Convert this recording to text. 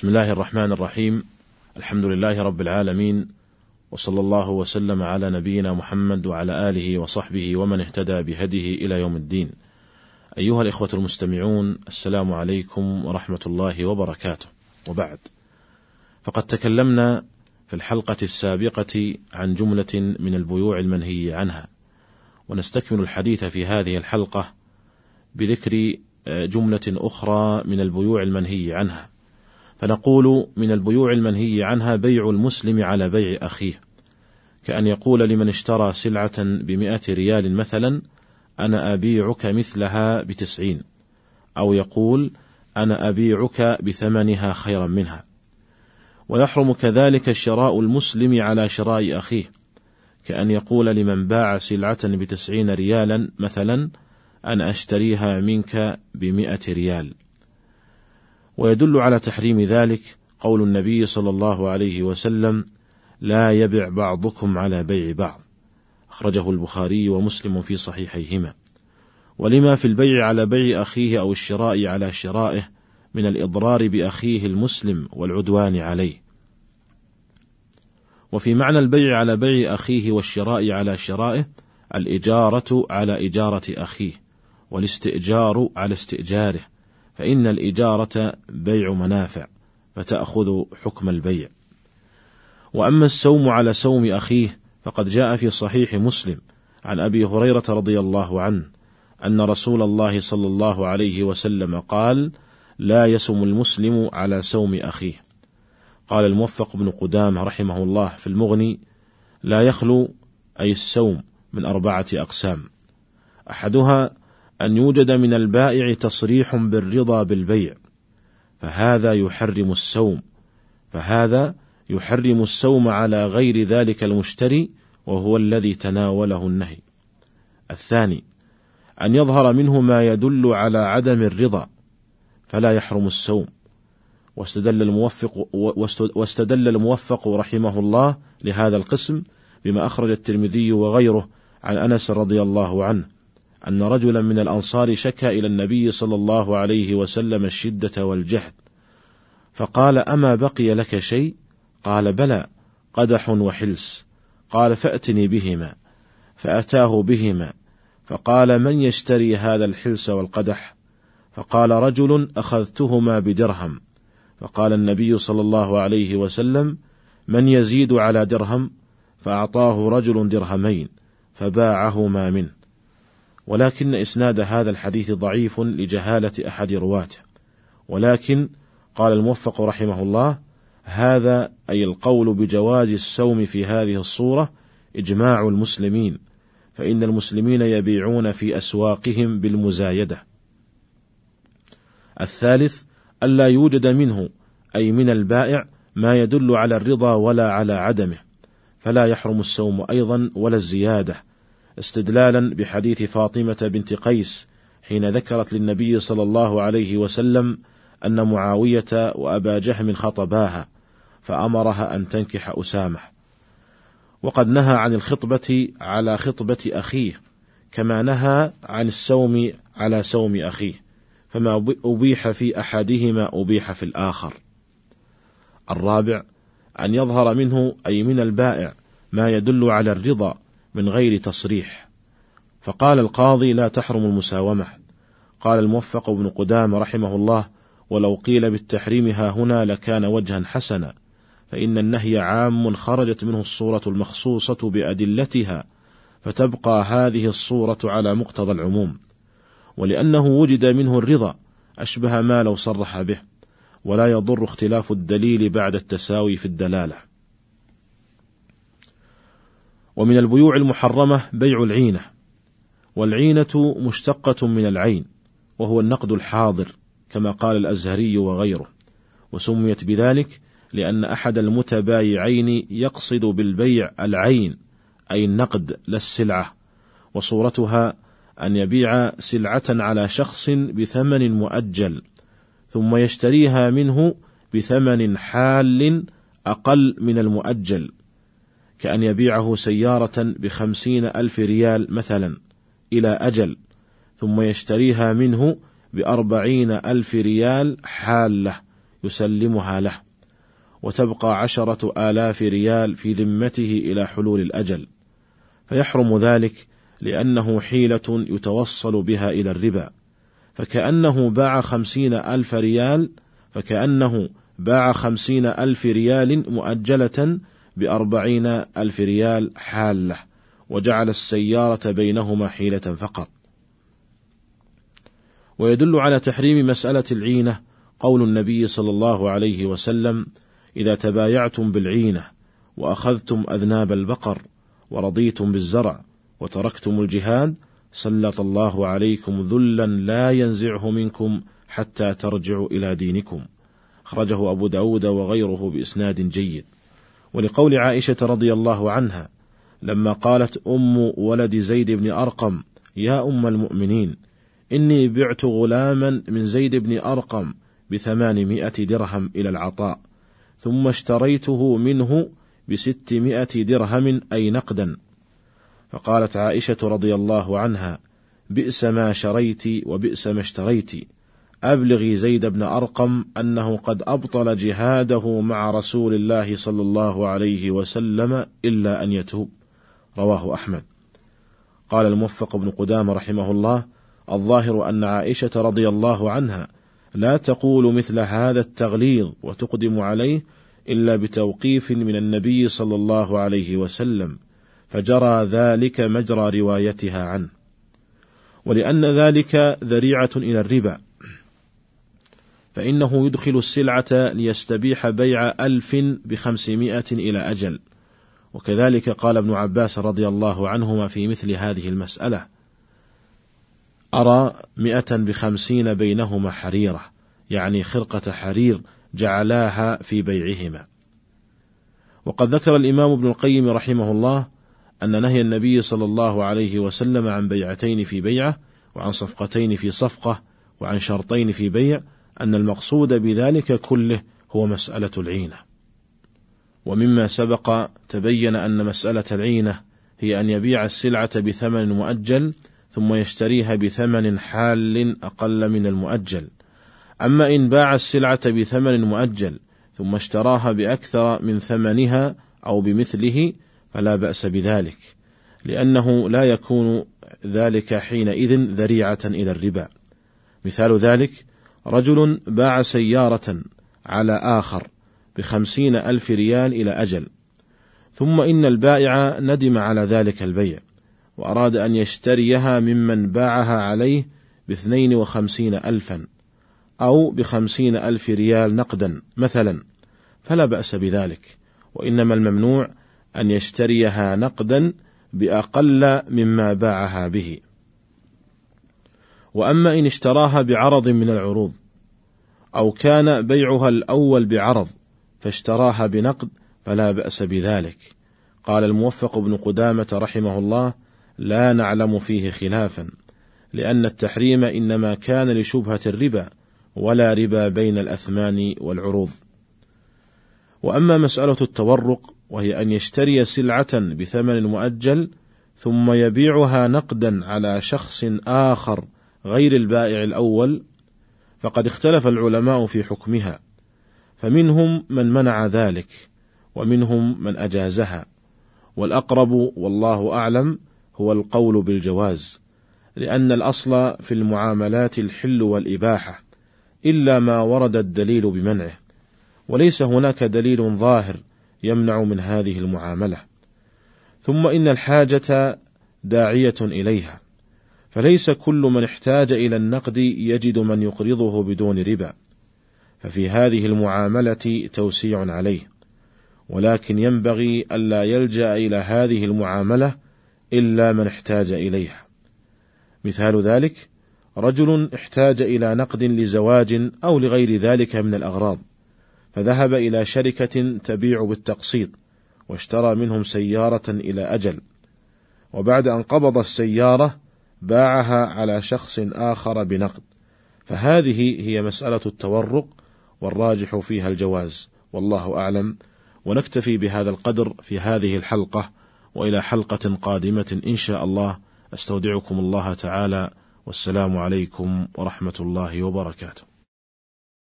بسم الله الرحمن الرحيم الحمد لله رب العالمين وصلى الله وسلم على نبينا محمد وعلى اله وصحبه ومن اهتدى بهديه إلى يوم الدين. ايها الاخوه المستمعون السلام عليكم ورحمه الله وبركاته. وبعد فقد تكلمنا في الحلقة السابقه عن جمله من البيوع المنهي عنها. ونستكمل الحديث في هذه الحلقة بذكر جمله أخرى من البيوع المنهي عنها. فنقول من البيوع المنهي عنها بيع المسلم على بيع أخيه. كأن يقول لمن اشترى سلعة بمئة ريال مثلا أنا أبيعك مثلها بتسعين. أو يقول أنا أبيعك بثمنها خيرا منها. ويحرم كذلك شراء المسلم على شراء أخيه. كأن يقول لمن باع سلعة بتسعين ريالا مثلا أنا أشتريها منك بمئة ريال. ويدل على تحريم ذلك قول النبي صلى الله عليه وسلم لا يبع بعضكم على بيع بعض أخرجه البخاري ومسلم في صحيحيهما. ولما في البيع على بيع أخيه أو الشراء على شرائه من الإضرار بأخيه المسلم والعدوان عليه وفي معنى البيع على بيع أخيه والشراء على شرائه الإجارة على إجارة أخيه والاستئجار على استئجاره. فإن الإجارة بيع منافع فتأخذ حكم البيع. وأما السوم على سوم أخيه فقد جاء في صحيح مسلم عن أبي هريرة رضي الله عنه أن رسول الله صلى الله عليه وسلم قال: لا يسم المسلم على سوم أخيه. قال الموفق بن قدامة رحمه الله في المغني: لا يخلو أي السوم من أربعة أقسام. أحدها أن يوجد من البائع تصريح بالرضا بالبيع، فهذا يحرم السوم، فهذا يحرم السوم على غير ذلك المشتري وهو الذي تناوله النهي. الثاني أن يظهر منه ما يدل على عدم الرضا، فلا يحرم السوم. واستدل الموفق واستدل الموفق رحمه الله لهذا القسم بما أخرج الترمذي وغيره عن أنس رضي الله عنه أن رجلا من الأنصار شكى إلى النبي صلى الله عليه وسلم الشدة والجهد، فقال: أما بقي لك شيء؟ قال: بلى، قدح وحلس. قال: فأتني بهما، فأتاه بهما، فقال: من يشتري هذا الحلس والقدح؟ فقال رجل: أخذتهما بدرهم. فقال النبي صلى الله عليه وسلم: من يزيد على درهم؟ فأعطاه رجل درهمين، فباعهما منه. ولكن إسناد هذا الحديث ضعيف لجهالة أحد رواته، ولكن قال الموفق رحمه الله: هذا أي القول بجواز السوم في هذه الصورة إجماع المسلمين، فإن المسلمين يبيعون في أسواقهم بالمزايدة. الثالث ألا يوجد منه أي من البائع ما يدل على الرضا ولا على عدمه، فلا يحرم السوم أيضا ولا الزيادة، استدلالا بحديث فاطمة بنت قيس حين ذكرت للنبي صلى الله عليه وسلم أن معاوية وأبا جهم خطباها فأمرها أن تنكح أسامة. وقد نهى عن الخطبة على خطبة أخيه كما نهى عن السوم على سوم أخيه فما أبيح في أحدهما أبيح في الآخر. الرابع أن يظهر منه أي من البائع ما يدل على الرضا من غير تصريح. فقال القاضي لا تحرم المساومة. قال الموفق بن قدام رحمه الله ولو قيل بالتحريم ها هنا لكان وجها حسنا فإن النهي عام خرجت منه الصورة المخصوصة بأدلتها فتبقى هذه الصورة على مقتضى العموم. ولأنه وجد منه الرضا أشبه ما لو صرح به ولا يضر اختلاف الدليل بعد التساوي في الدلالة. ومن البيوع المحرمة بيع العينة، والعينة مشتقة من العين، وهو النقد الحاضر، كما قال الأزهري وغيره، وسميت بذلك لأن أحد المتبايعين يقصد بالبيع العين، أي النقد لا السلعة، وصورتها أن يبيع سلعة على شخص بثمن مؤجل، ثم يشتريها منه بثمن حال أقل من المؤجل، كأن يبيعه سيارة بخمسين ألف ريال مثلا إلى أجل ثم يشتريها منه بأربعين ألف ريال حالة يسلمها له وتبقى عشرة آلاف ريال في ذمته إلى حلول الأجل. فيحرم ذلك لأنه حيلة يتوصل بها إلى الربا. فكأنه باع خمسين ألف ريال فكأنه باع خمسين ألف ريال مؤجلة بأربعين ألف ريال حالة وجعل السيارة بينهما حيلة فقط. ويدل على تحريم مسألة العينة قول النبي صلى الله عليه وسلم إذا تبايعتم بالعينة وأخذتم أذناب البقر ورضيتم بالزرع وتركتم الجهاد سلط الله عليكم ذلا لا ينزعه منكم حتى ترجعوا إلى دينكم. أخرجه أبو داود وغيره بإسناد جيد. ولقول عائشة رضي الله عنها لما قالت أم ولد زيد بن أرقم يا أم المؤمنين إني بعت غلاما من زيد بن أرقم بثمانمائة درهم إلى العطاء ثم اشتريته منه بستمائة درهم أي نقدا. فقالت عائشة رضي الله عنها بئس ما شريت وبئس ما اشتريت. أبلغي زيد بن أرقم أنه قد أبطل جهاده مع رسول الله صلى الله عليه وسلم إلا أن يتوب. رواه أحمد. قال الموفق بن قدام رحمه الله الظاهر أن عائشة رضي الله عنها لا تقول مثل هذا التغليظ وتقدم عليه إلا بتوقيف من النبي صلى الله عليه وسلم فجرى ذلك مجرى روايتها عنه. ولأن ذلك ذريعة إلى الربا فإنه يدخل السلعة ليستبيح بيع ألف بخمسمائة إلى أجل. وكذلك قال ابن عباس رضي الله عنهما في مثل هذه المسألة أرى مئة بخمسين بينهما حريرة يعني خرقة حرير جعلاها في بيعهما. وقد ذكر الإمام ابن القيم رحمه الله أن نهي النبي صلى الله عليه وسلم عن بيعتين في بيعة وعن صفقتين في صفقة وعن شرطين في بيع أن المقصود بذلك كله هو مسألة العينة. ومما سبق تبين أن مسألة العينة هي أن يبيع السلعة بثمن مؤجل ثم يشتريها بثمن حال أقل من المؤجل. أما إن باع السلعة بثمن مؤجل ثم اشتراها بأكثر من ثمنها أو بمثله فلا بأس بذلك لأنه لا يكون ذلك حينئذ ذريعة إلى الربا. مثال ذلك رجل باع سيارة على آخر بخمسين ألف ريال إلى أجل. ثم إن البائع ندم على ذلك البيع وأراد أن يشتريها ممن باعها عليه باثنين وخمسين ألفا أو بخمسين ألف ريال نقدا مثلا فلا بأس بذلك. وإنما الممنوع أن يشتريها نقدا بأقل مما باعها به. وأما إن اشتراها بعرض من العروض أو كان بيعها الأول بعرض فاشتراها بنقد فلا بأس بذلك. قال الموفق بن قدامة رحمه الله لا نعلم فيه خلافا لأن التحريم إنما كان لشبهة الربا ولا ربا بين الأثمان والعروض. وأما مسألة التورق وهي أن يشتري سلعة بثمن مؤجل ثم يبيعها نقدا على شخص آخر غير البائع الأول فقد اختلف العلماء في حكمها فمنهم من منع ذلك ومنهم من أجازها والأقرب والله أعلم هو القول بالجواز لأن الأصل في المعاملات الحل والإباحة إلا ما ورد الدليل بمنعه وليس هناك دليل ظاهر يمنع من هذه المعاملة. ثم إن الحاجة داعية إليها. فليس كل من احتاج إلى النقد يجد من يقرضه بدون ربا. ففي هذه المعاملة توسيع عليه. ولكن ينبغي ألا يلجأ إلى هذه المعاملة إلا من احتاج إليها. مثال ذلك رجل احتاج إلى نقد لزواج أو لغير ذلك من الأغراض فذهب إلى شركة تبيع بالتقسيط واشترى منهم سيارة إلى أجل. وبعد أن قبض السيارة باعها على شخص آخر بنقد. فهذه هي مسألة التورق والراجح فيها الجواز والله أعلم. ونكتفي بهذا القدر في هذه الحلقة وإلى حلقة قادمة إن شاء الله. أستودعكم الله تعالى والسلام عليكم ورحمة الله وبركاته.